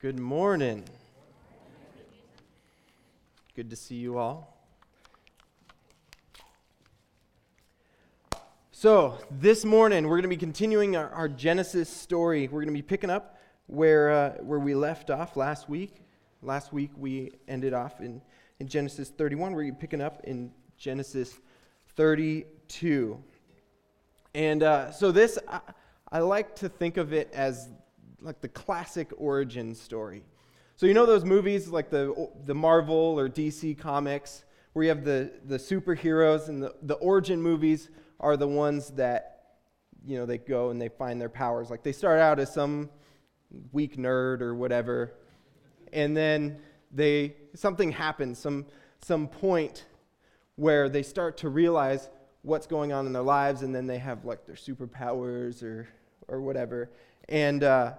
Good morning. Good to see you all. So, this morning we're going to be continuing our, our Genesis story. We're going to be picking up where, uh, where we left off last week. Last week we ended off in, in Genesis 31. We're picking up in Genesis 32. And uh, so, this, I, I like to think of it as like the classic origin story. So you know those movies like the the Marvel or DC comics where you have the the superheroes and the, the origin movies are the ones that you know they go and they find their powers. Like they start out as some weak nerd or whatever, and then they something happens, some some point where they start to realize what's going on in their lives, and then they have like their superpowers or or whatever. And uh,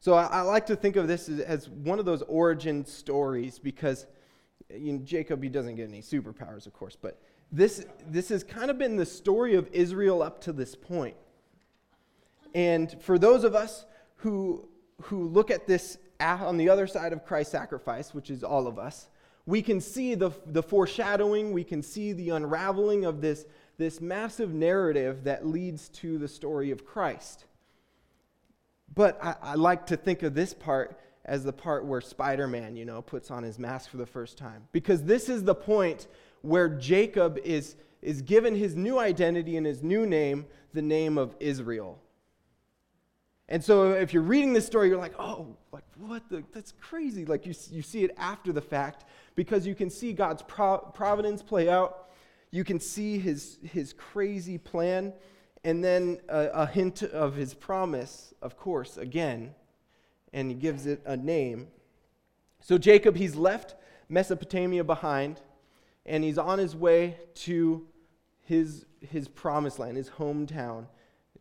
so I, I, like to think of this as, as, one of those origin stories because you know, Jacob, he doesn't get any superpowers, of course, but this, this has kind of been the story of Israel up to this point. And for those of us who, who look at this on the other side of Christ's sacrifice, which is all of us, we can see the, the foreshadowing, we can see the unraveling of this, this massive narrative that leads to the story of Christ. But I, I like to think of this part as the part where Spider Man, you know, puts on his mask for the first time. Because this is the point where Jacob is, is given his new identity and his new name, the name of Israel. And so if you're reading this story, you're like, oh, like what the, that's crazy. Like you, you see it after the fact because you can see God's providence play out. You can see his, his crazy plan. And then a, a hint of his promise, of course, again, and he gives it a name. So Jacob, he's left Mesopotamia behind, and he's on his way to his, his promised land, his hometown,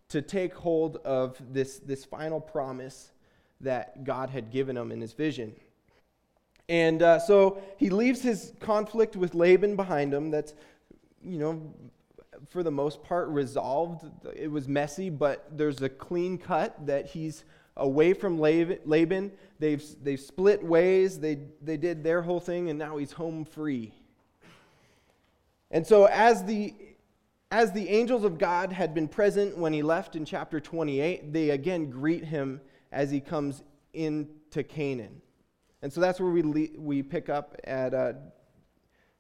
to take hold of this, this final promise that God had given him in his vision. And uh, so he leaves his conflict with Laban behind him. That's, you know, for the most part, resolved. It was messy, but there's a clean cut that he's away from Laban. They've, they've split ways, they, they did their whole thing, and now he's home free. And so, as the, as the angels of God had been present when he left in chapter 28, they again greet him as he comes into Canaan. And so that's where we, le- we pick up at uh,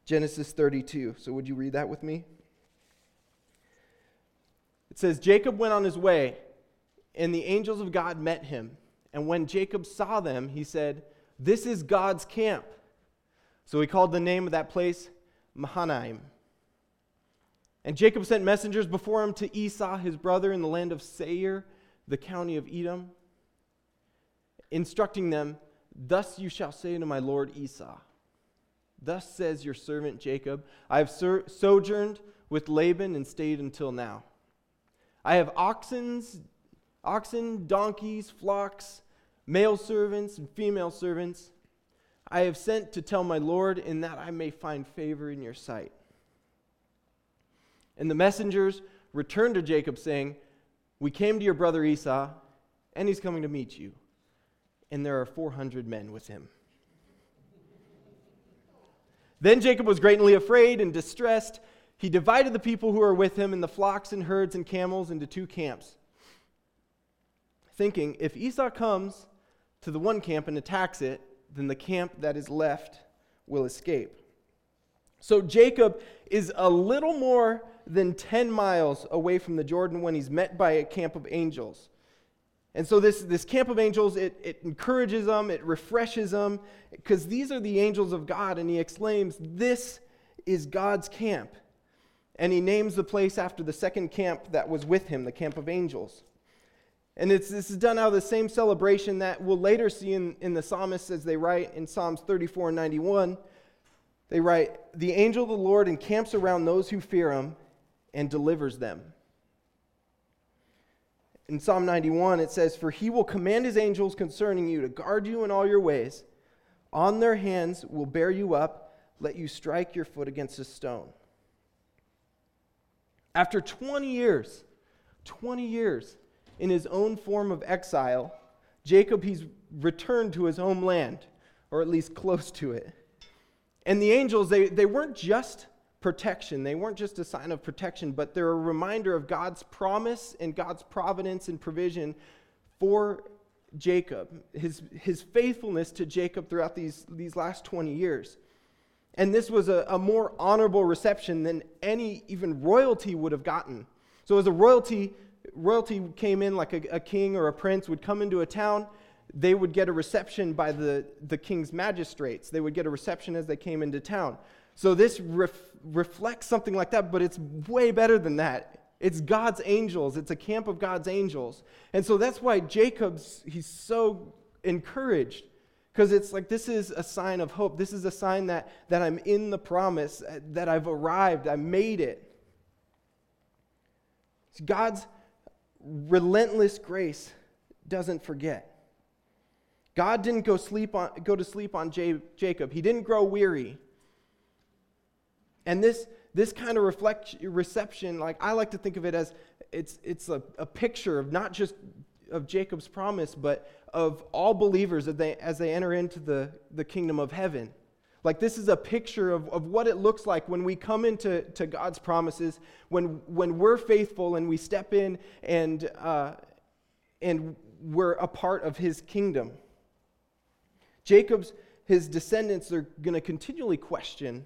Genesis 32. So, would you read that with me? It says, Jacob went on his way, and the angels of God met him. And when Jacob saw them, he said, This is God's camp. So he called the name of that place Mahanaim. And Jacob sent messengers before him to Esau, his brother, in the land of Seir, the county of Edom, instructing them, Thus you shall say to my lord Esau, Thus says your servant Jacob, I have sojourned with Laban and stayed until now. I have oxens, oxen, donkeys, flocks, male servants, and female servants. I have sent to tell my Lord, in that I may find favor in your sight. And the messengers returned to Jacob, saying, We came to your brother Esau, and he's coming to meet you. And there are 400 men with him. Then Jacob was greatly afraid and distressed he divided the people who were with him and the flocks and herds and camels into two camps, thinking, if Esau comes to the one camp and attacks it, then the camp that is left will escape. So Jacob is a little more than 10 miles away from the Jordan when he's met by a camp of angels. And so this, this camp of angels, it, it encourages them, it refreshes them, because these are the angels of God. And he exclaims, This is God's camp and he names the place after the second camp that was with him, the camp of angels. And this is done out of the same celebration that we'll later see in, in the psalmists as they write in Psalms 34 and 91. They write, The angel of the Lord encamps around those who fear him and delivers them. In Psalm 91, it says, For he will command his angels concerning you to guard you in all your ways. On their hands will bear you up, let you strike your foot against a stone. After 20 years, 20 years in his own form of exile, Jacob, he's returned to his homeland, or at least close to it. And the angels, they, they weren't just protection, they weren't just a sign of protection, but they're a reminder of God's promise and God's providence and provision for Jacob, his, his faithfulness to Jacob throughout these, these last 20 years. And this was a, a more honorable reception than any even royalty would have gotten. So, as a royalty, royalty came in like a, a king or a prince would come into a town, they would get a reception by the, the king's magistrates. They would get a reception as they came into town. So, this ref, reflects something like that, but it's way better than that. It's God's angels. It's a camp of God's angels. And so that's why Jacob's, he's so encouraged because it's like this is a sign of hope. This is a sign that, that I'm in the promise, uh, that I've arrived, I made it. God's relentless grace doesn't forget. God didn't go, sleep on, go to sleep on J- Jacob, he didn't grow weary. And this, this kind of reflect, reception, like I like to think of it as it's, it's a, a picture of not just of Jacob's promise, but of all believers as they, as they enter into the, the kingdom of heaven. Like, this is a picture of, of what it looks like when we come into to God's promises, when, when we're faithful and we step in and, uh, and we're a part of his kingdom. Jacob's, his descendants are going to continually question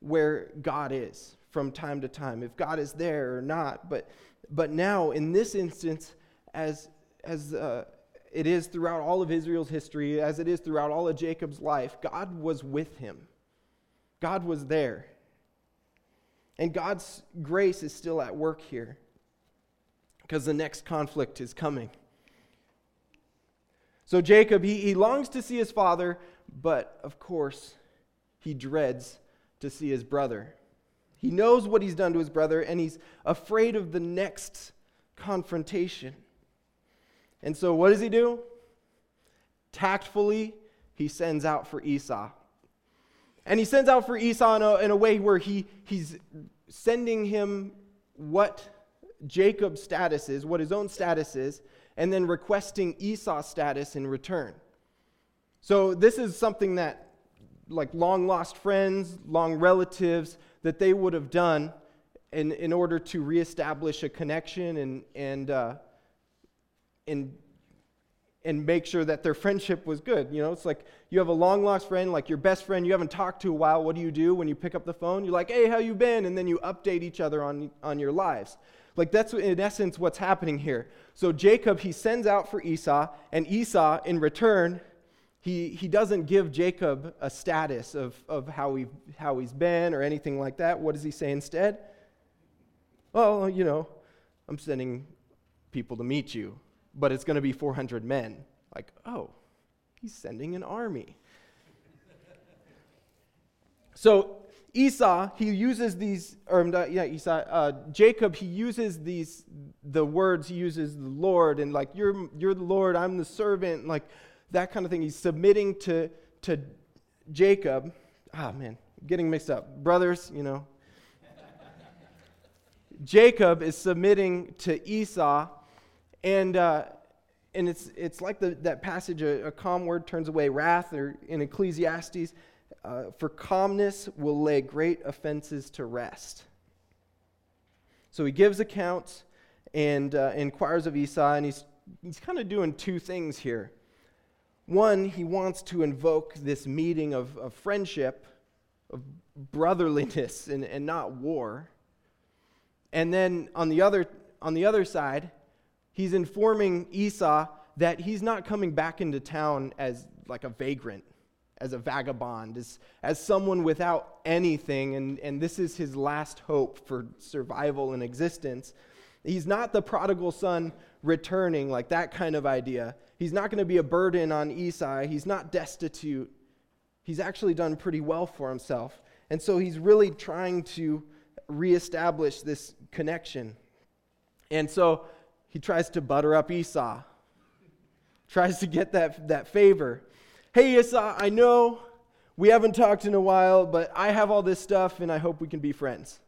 where God is from time to time, if God is there or not. But, but now, in this instance, as, as uh, it is throughout all of Israel's history, as it is throughout all of Jacob's life, God was with him. God was there. And God's grace is still at work here because the next conflict is coming. So Jacob, he, he longs to see his father, but of course, he dreads to see his brother. He knows what he's done to his brother, and he's afraid of the next confrontation. And so, what does he do? Tactfully, he sends out for Esau. And he sends out for Esau in a, in a way where he, he's sending him what Jacob's status is, what his own status is, and then requesting Esau's status in return. So, this is something that like long lost friends, long relatives, that they would have done in, in order to reestablish a connection and, and, uh, and, and make sure that their friendship was good. You know, it's like you have a long lost friend, like your best friend you haven't talked to a while. What do you do when you pick up the phone? You're like, hey, how you been? And then you update each other on, on your lives. Like that's in essence what's happening here. So Jacob, he sends out for Esau, and Esau, in return, he, he doesn't give Jacob a status of, of how, he, how he's been or anything like that. What does he say instead? Well, you know, I'm sending people to meet you, but it's going to be 400 men. Like, oh, he's sending an army. so Esau, he uses these, or yeah, Esau, uh, Jacob, he uses these, the words, he uses the Lord, and like, you're, you're the Lord, I'm the servant, like, that kind of thing. He's submitting to, to Jacob. Ah, man, getting mixed up. Brothers, you know. Jacob is submitting to Esau, and, uh, and it's, it's like the, that passage, a, a, calm word turns away wrath, or in Ecclesiastes, uh, for calmness will lay great offenses to rest. So he gives accounts and uh, inquires of Esau, and he's, he's kind of doing two things here. One, he wants to invoke this meeting of, of friendship, of brotherliness, and, and not war. And then on the, other, on the other side, he's informing Esau that he's not coming back into town as like a vagrant, as a vagabond, as, as someone without anything, and, and this is his last hope for survival and existence. He's not the prodigal son returning, like that kind of idea. He's not going to be a burden on Esau. He's not destitute. He's actually done pretty well for himself. And so he's really trying to reestablish this connection. And so he tries to butter up Esau, tries to get that, that favor. Hey, Esau, I know we haven't talked in a while, but I have all this stuff and I hope we can be friends.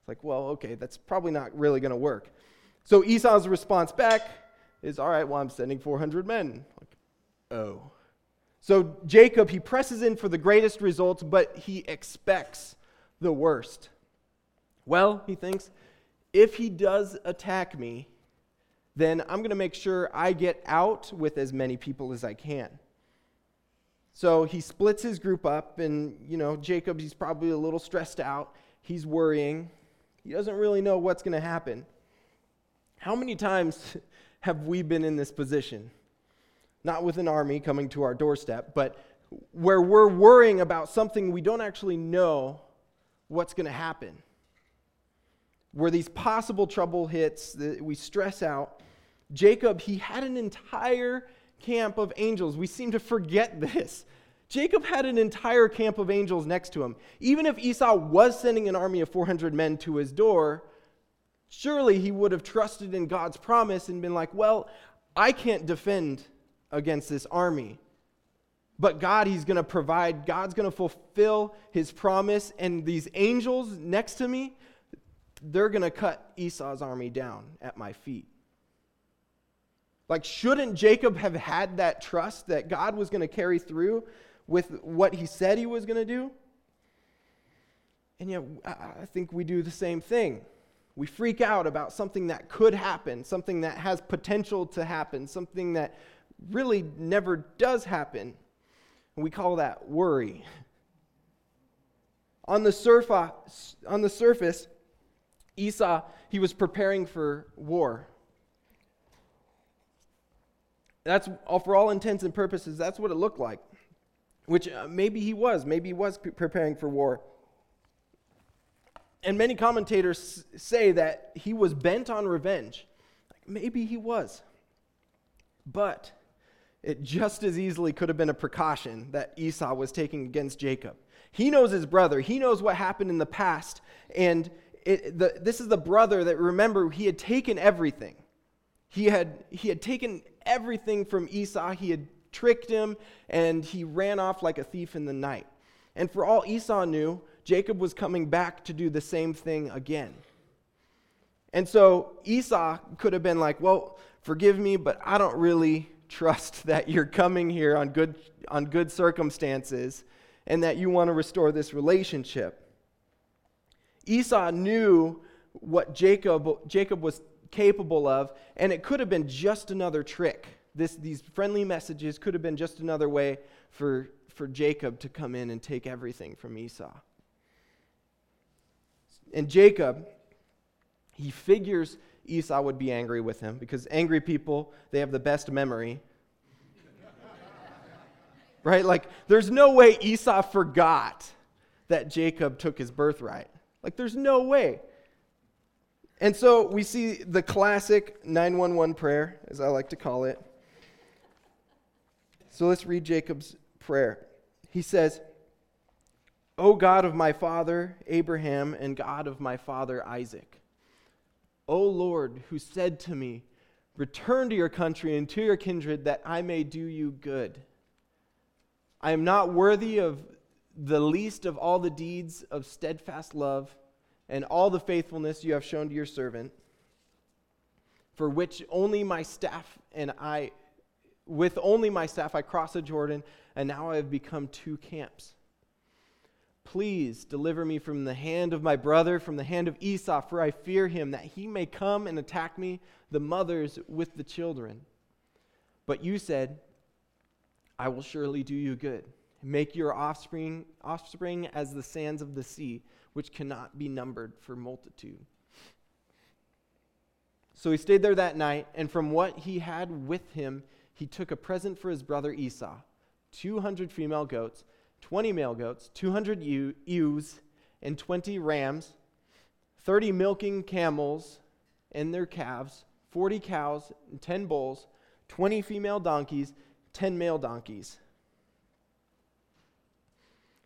It's like, well, okay, that's probably not really going to work. So Esau's response back is, All right, well, I'm sending 400 men. Like, oh. So Jacob, he presses in for the greatest results, but he expects the worst. Well, he thinks, if he does attack me, then I'm going to make sure I get out with as many people as I can. So he splits his group up, and, you know, Jacob, he's probably a little stressed out. He's worrying. He doesn't really know what's going to happen. How many times have we been in this position? Not with an army coming to our doorstep, but where we're worrying about something we don't actually know what's going to happen where these possible trouble hits, that we stress out. Jacob, he had an entire camp of angels. We seem to forget this. Jacob had an entire camp of angels next to him. Even if Esau was sending an army of 400 men to his door, surely he would have trusted in God's promise and been like, well, I can't defend against this army. But God, He's going to provide, God's going to fulfill His promise, and these angels next to me, they're going to cut Esau's army down at my feet. Like, shouldn't Jacob have had that trust that God was going to carry through with what he said he was going to do? And yet, I think we do the same thing. We freak out about something that could happen, something that has potential to happen, something that really never does happen. And we call that worry. On the, surface, on the surface, Esau, he was preparing for war. That's for all intents and purposes, that's what it looked like. Which uh, maybe he was, maybe he was preparing for war. And many commentators say that he was bent on revenge. Maybe he was. But it just as easily could have been a precaution that Esau was taking against Jacob. He knows his brother, he knows what happened in the past, and it, the, this is the brother that, remember, he had taken everything. He had, he had taken everything from Esau. He had tricked him, and he ran off like a thief in the night. And for all Esau knew, Jacob was coming back to do the same thing again. And so Esau could have been like, Well, forgive me, but I don't really trust that you're coming here on good, on good circumstances and that you want to restore this relationship. Esau knew what Jacob, Jacob was capable of, and it could have been just another trick. This, these friendly messages could have been just another way for, for Jacob to come in and take everything from Esau. And Jacob, he figures Esau would be angry with him because angry people, they have the best memory. right? Like, there's no way Esau forgot that Jacob took his birthright. Like, there's no way. And so we see the classic 911 prayer, as I like to call it. So let's read Jacob's prayer. He says, O God of my father Abraham and God of my father Isaac, O Lord, who said to me, Return to your country and to your kindred, that I may do you good. I am not worthy of the least of all the deeds of steadfast love and all the faithfulness you have shown to your servant, for which only my staff and I, with only my staff, I crossed the Jordan, and now I have become two camps. Please deliver me from the hand of my brother, from the hand of Esau, for I fear him, that he may come and attack me, the mothers with the children. But you said, I will surely do you good Make your offspring, offspring as the sands of the sea, which cannot be numbered for multitude. So he stayed there that night, and from what he had with him, he took a present for his brother Esau 200 female goats, 20 male goats, 200 ewes, and 20 rams, 30 milking camels and their calves, 40 cows, and 10 bulls, 20 female donkeys, 10 male donkeys.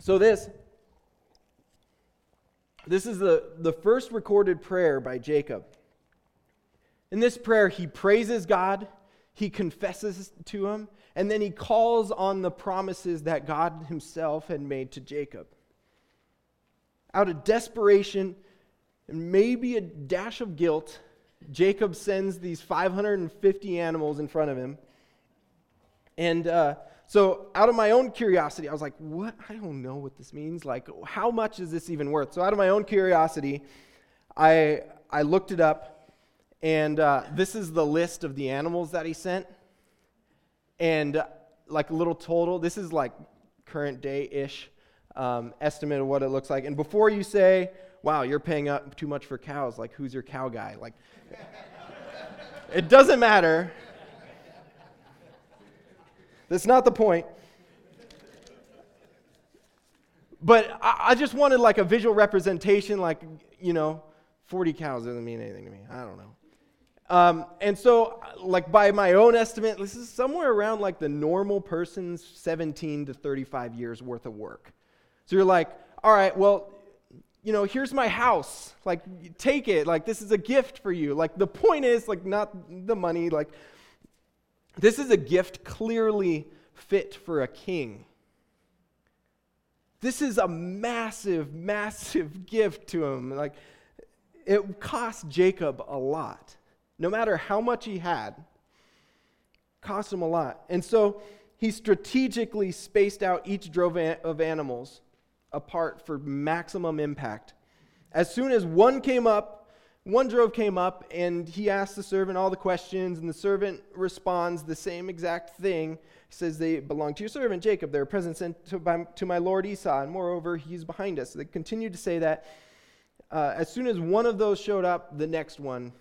So this this is the, the first recorded prayer by Jacob. In this prayer, he praises God, he confesses to him, and then he calls on the promises that God himself had made to Jacob. Out of desperation and maybe a dash of guilt, Jacob sends these 550 animals in front of him. And uh, so, out of my own curiosity, I was like, what? I don't know what this means. Like, how much is this even worth? So, out of my own curiosity, I, I looked it up, and uh, this is the list of the animals that he sent. And, uh, like, a little total, this is like current day ish um, estimate of what it looks like. And before you say, wow, you're paying up too much for cows, like, who's your cow guy? Like, it doesn't matter. That's not the point. But I, I just wanted like a visual representation, like, you know, 40 cows doesn't mean anything to me. I don't know. Um, and so, like, by my own estimate, this is somewhere around like the normal person's 17 to 35 years worth of work. So you're like, all right, well, you know, here's my house. Like, take it. Like, this is a gift for you. Like, the point is, like, not the money. Like, this is a gift clearly fit for a king. This is a massive, massive gift to him. Like, it cost Jacob a lot. No matter how much he had, cost him a lot. And so he strategically spaced out each drove of animals apart for maximum impact. As soon as one came up, one drove came up and he asked the servant all the questions, and the servant responds the same exact thing. He says, They belong to your servant Jacob. They're present sent to, by, to my lord Esau, and moreover, he's behind us. They continued to say that. Uh, as soon as one of those showed up, the next one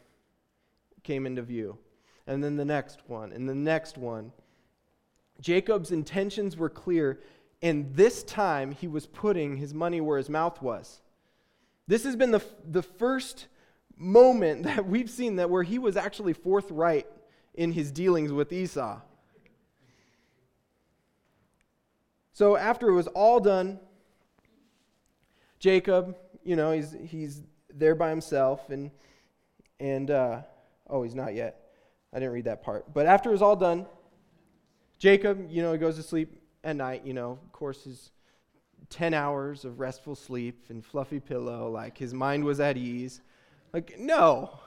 came into view. And then the next one, and the next one. Jacob's intentions were clear, and this time he was putting his money where his mouth was. This has been the, the first moment that we've seen that where he was actually forthright in his dealings with Esau. So after it was all done, Jacob, you know, he's he's there by himself and and uh, oh, he's not yet. I didn't read that part. But after it was all done, Jacob, you know, he goes to sleep at night, you know, of course his 10 hours of restful sleep and fluffy pillow, like his mind was at ease. Like, no.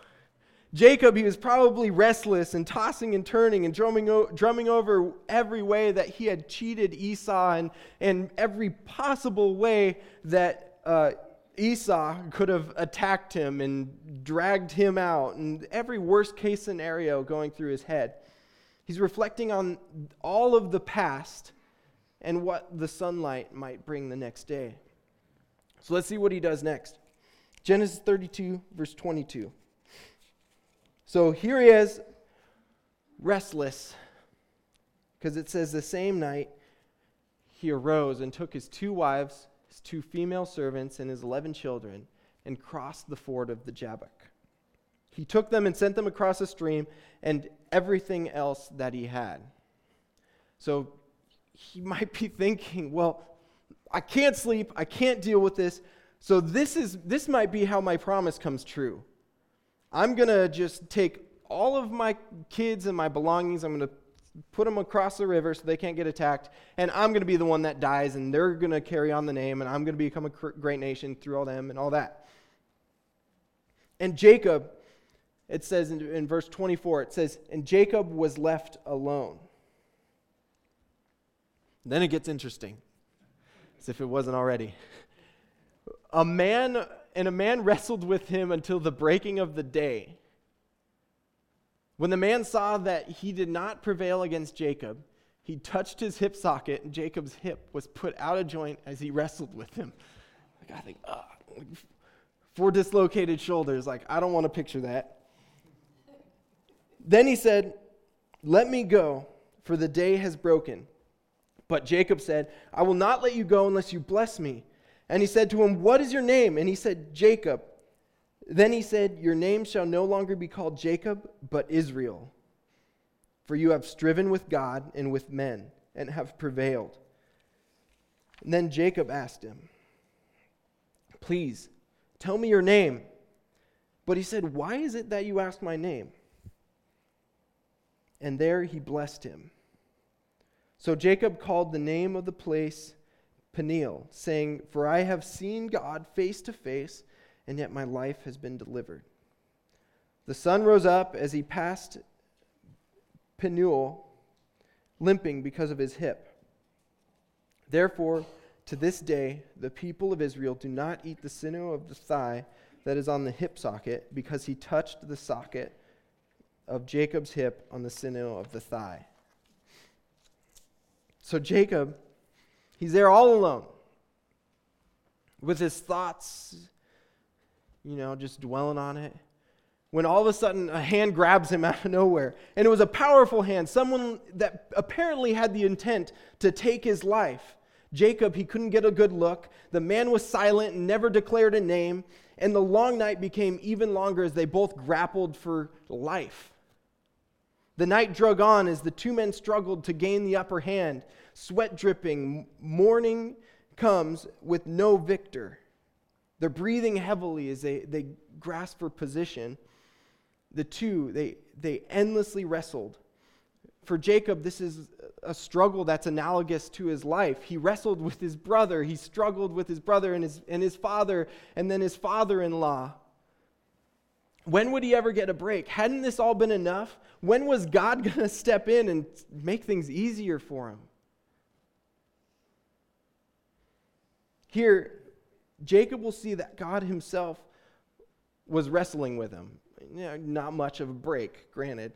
Jacob, he was probably restless and tossing and turning and drumming, drumming over every way that he had cheated Esau and, and every possible way that uh, Esau could have attacked him and dragged him out, and every worst case scenario going through his head. He's reflecting on all of the past and what the sunlight might bring the next day. So let's see what he does next. Genesis 32, verse 22. So here he is, restless, because it says the same night he arose and took his two wives, his two female servants, and his eleven children, and crossed the ford of the Jabbok. He took them and sent them across the stream and everything else that he had. So he might be thinking, well, I can't sleep, I can't deal with this. So this is this might be how my promise comes true. I'm going to just take all of my kids and my belongings, I'm going to put them across the river so they can't get attacked, and I'm going to be the one that dies and they're going to carry on the name and I'm going to become a great nation through all them and all that. And Jacob it says in, in verse 24 it says and Jacob was left alone. Then it gets interesting. As if it wasn't already. A man and a man wrestled with him until the breaking of the day. When the man saw that he did not prevail against Jacob, he touched his hip socket, and Jacob's hip was put out of joint as he wrestled with him. Like, I think, ah, four dislocated shoulders. Like, I don't want to picture that. Then he said, Let me go, for the day has broken. But Jacob said, I will not let you go unless you bless me. And he said to him, What is your name? And he said, Jacob. Then he said, Your name shall no longer be called Jacob, but Israel. For you have striven with God and with men, and have prevailed. And then Jacob asked him, Please, tell me your name. But he said, Why is it that you ask my name? And there he blessed him. So Jacob called the name of the place Peniel, saying, For I have seen God face to face, and yet my life has been delivered. The sun rose up as he passed Peniel, limping because of his hip. Therefore, to this day, the people of Israel do not eat the sinew of the thigh that is on the hip socket, because he touched the socket of Jacob's hip on the sinew of the thigh. So Jacob, he's there all alone with his thoughts, you know, just dwelling on it. When all of a sudden a hand grabs him out of nowhere. And it was a powerful hand, someone that apparently had the intent to take his life. Jacob, he couldn't get a good look. The man was silent and never declared a name. And the long night became even longer as they both grappled for life. The night drug on as the two men struggled to gain the upper hand. Sweat dripping, morning comes with no victor. They're breathing heavily as they, they grasp for position. The two, they, they endlessly wrestled. For Jacob, this is a struggle that's analogous to his life. He wrestled with his brother, he struggled with his brother and his, and his father, and then his father in law. When would he ever get a break? Hadn't this all been enough? When was God going to step in and make things easier for him? Here, Jacob will see that God himself was wrestling with him. Not much of a break, granted.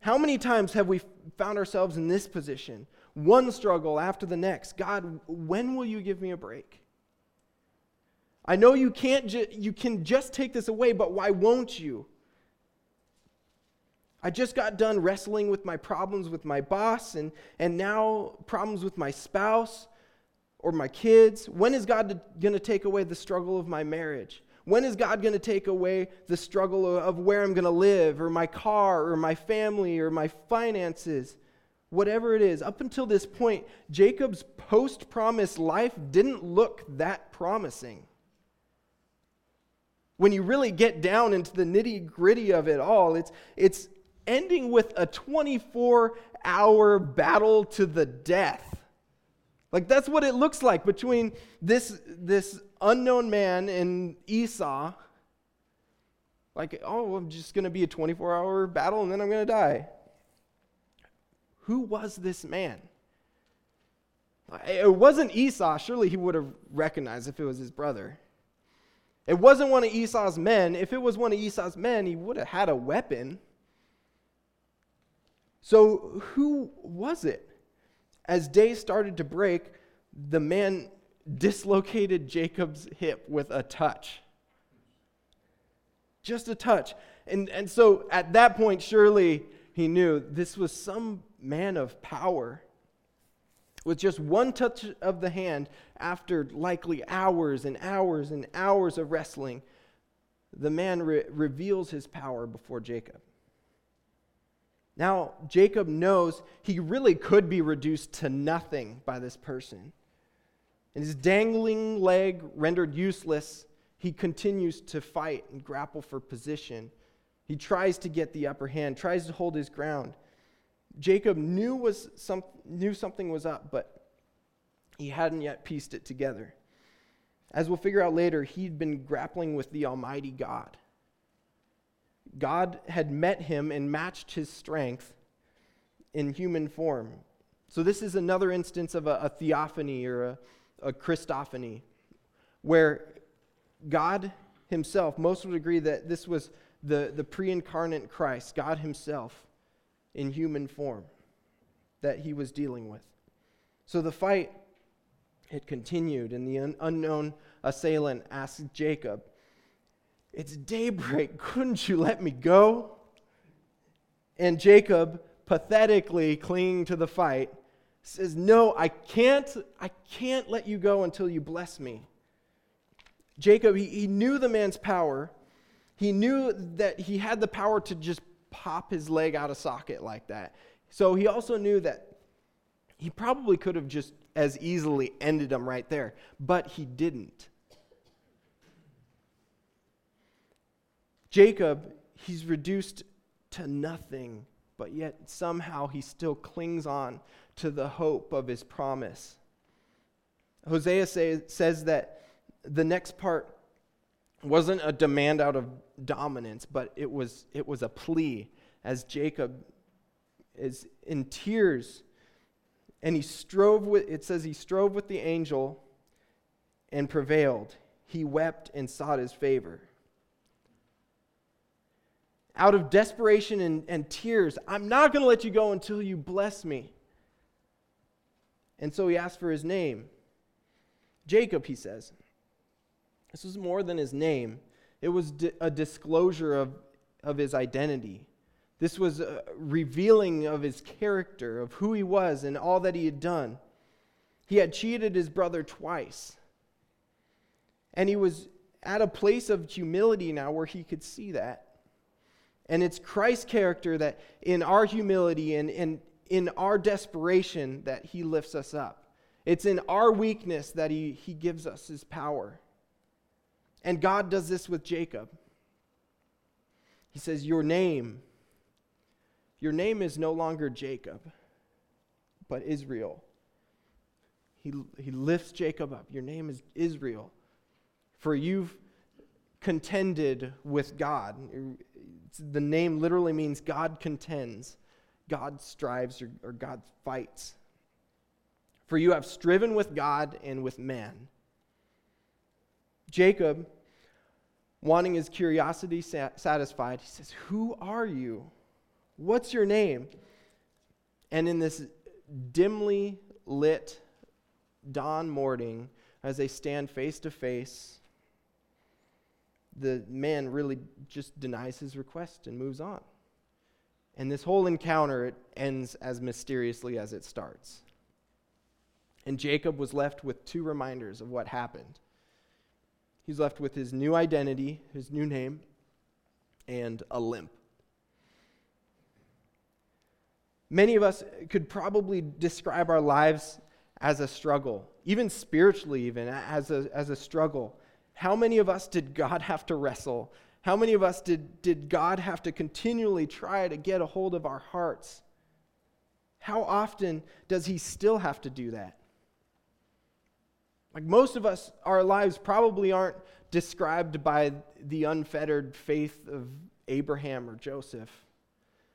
How many times have we found ourselves in this position? One struggle after the next. God, when will you give me a break? I know you can't ju- you can just take this away, but why won't you? I just got done wrestling with my problems with my boss and, and now problems with my spouse or my kids? When is God going to take away the struggle of my marriage? When is God going to take away the struggle of where I'm going to live, or my car, or my family, or my finances? Whatever it is. Up until this point, Jacob's post promise life didn't look that promising. When you really get down into the nitty gritty of it all, it's, it's ending with a 24 hour battle to the death. Like that's what it looks like between this, this unknown man and Esau. Like, oh, I'm just going to be a 24 hour battle and then I'm going to die. Who was this man? It wasn't Esau. Surely he would have recognized if it was his brother. It wasn't one of Esau's men. If it was one of Esau's men, he would have had a weapon. So, who was it? As day started to break, the man dislocated Jacob's hip with a touch. Just a touch. And, and so at that point, surely he knew this was some man of power. With just one touch of the hand, after likely hours and hours and hours of wrestling, the man re- reveals his power before Jacob. Now, Jacob knows he really could be reduced to nothing by this person. And his dangling leg rendered useless, he continues to fight and grapple for position. He tries to get the upper hand, tries to hold his ground. Jacob knew, was some, knew something was up, but he hadn't yet pieced it together. As we'll figure out later, he'd been grappling with the Almighty God. God had met him and matched his strength in human form. So, this is another instance of a, a theophany or a, a Christophany, where God himself, most would agree that this was the, the pre incarnate Christ, God Himself in human form that he was dealing with. So the fight had continued, and the un- unknown assailant asked Jacob, It's daybreak. Couldn't you let me go? And Jacob, pathetically clinging to the fight, says, No, I can't, I can't let you go until you bless me. Jacob, he, he knew the man's power. He knew that he had the power to just pop his leg out of socket like that. So he also knew that he probably could have just as easily ended him right there, but he didn't. Jacob, he's reduced to nothing, but yet somehow he still clings on to the hope of his promise. Hosea say, says that the next part wasn't a demand out of dominance, but it was, it was a plea as Jacob is in tears. And he strove with, it says he strove with the angel and prevailed. He wept and sought his favor. Out of desperation and, and tears, I'm not going to let you go until you bless me. And so he asked for his name. Jacob, he says. This was more than his name, it was a disclosure of, of his identity. This was a revealing of his character, of who he was, and all that he had done. He had cheated his brother twice. And he was at a place of humility now where he could see that. And it's Christ's character that in our humility and, and in our desperation that he lifts us up. It's in our weakness that he, he gives us his power. And God does this with Jacob. He says, Your name, your name is no longer Jacob, but Israel. He, he lifts Jacob up. Your name is Israel. For you've contended with God. The name literally means God contends, God strives, or, or God fights. For you have striven with God and with man Jacob, wanting his curiosity satisfied, he says, Who are you? What's your name? And in this dimly lit dawn morning, as they stand face to face, the man really just denies his request and moves on. And this whole encounter it ends as mysteriously as it starts. And Jacob was left with two reminders of what happened. He's left with his new identity, his new name, and a limp. Many of us could probably describe our lives as a struggle, even spiritually, even as a, as a struggle. How many of us did God have to wrestle? How many of us did, did God have to continually try to get a hold of our hearts? How often does He still have to do that? Like most of us, our lives probably aren't described by the unfettered faith of Abraham or Joseph.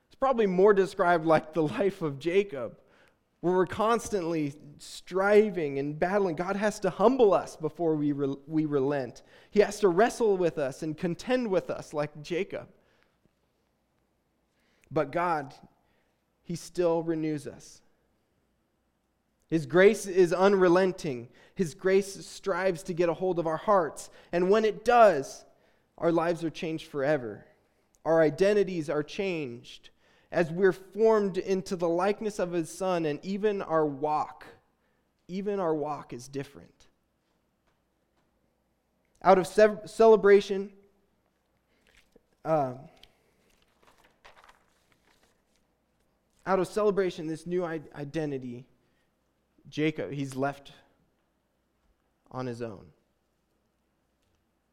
It's probably more described like the life of Jacob, where we're constantly striving and battling. God has to humble us before we, re- we relent, He has to wrestle with us and contend with us like Jacob. But God, He still renews us. His grace is unrelenting. His grace strives to get a hold of our hearts. And when it does, our lives are changed forever. Our identities are changed as we're formed into the likeness of His Son, and even our walk, even our walk is different. Out of celebration, uh, out of celebration, this new identity Jacob, he's left on his own.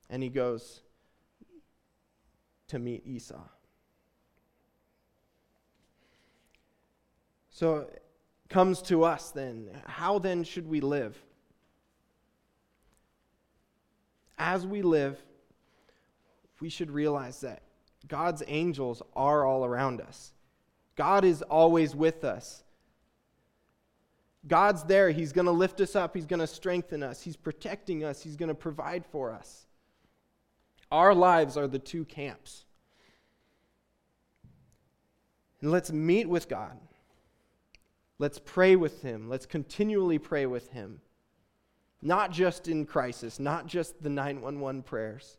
And he goes to meet Esau. So it comes to us then. How then should we live? As we live, we should realize that God's angels are all around us. God is always with us. God's there. He's going to lift us up. He's going to strengthen us. He's protecting us. He's going to provide for us. Our lives are the two camps. And let's meet with God. Let's pray with Him. Let's continually pray with Him. Not just in crisis, not just the 911 prayers.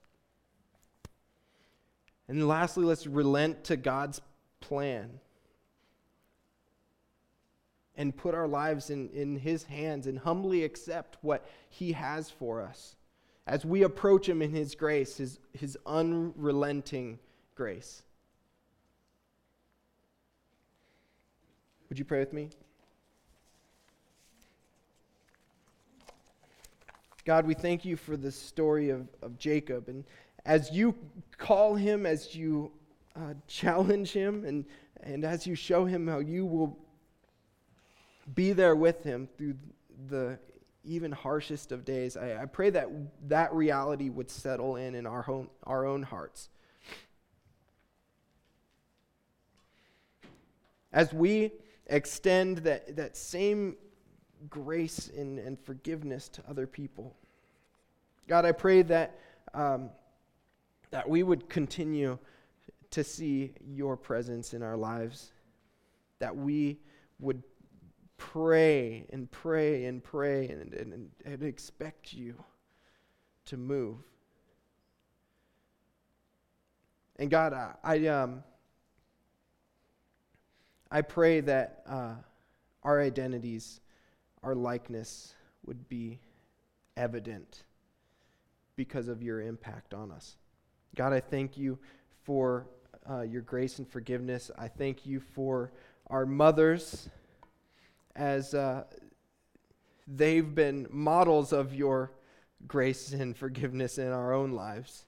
And lastly, let's relent to God's plan and put our lives in, in His hands and humbly accept what He has for us as we approach Him in His grace, His, his unrelenting grace. Would you pray with me? God, we thank you for the story of, of Jacob. And as you call him, as you uh, challenge him, and, and as you show him how you will be there with him through the even harshest of days, I, I pray that that reality would settle in in our own, our own hearts. As we extend that, that same grace and, and forgiveness to other people. God, I pray that, um, that we would continue to see your presence in our lives, that we would pray and pray and pray and, and, and expect you to move. And God, I, I, um, I pray that uh, our identities our likeness would be evident because of your impact on us. God, I thank you for uh, your grace and forgiveness. I thank you for our mothers as uh, they've been models of your grace and forgiveness in our own lives.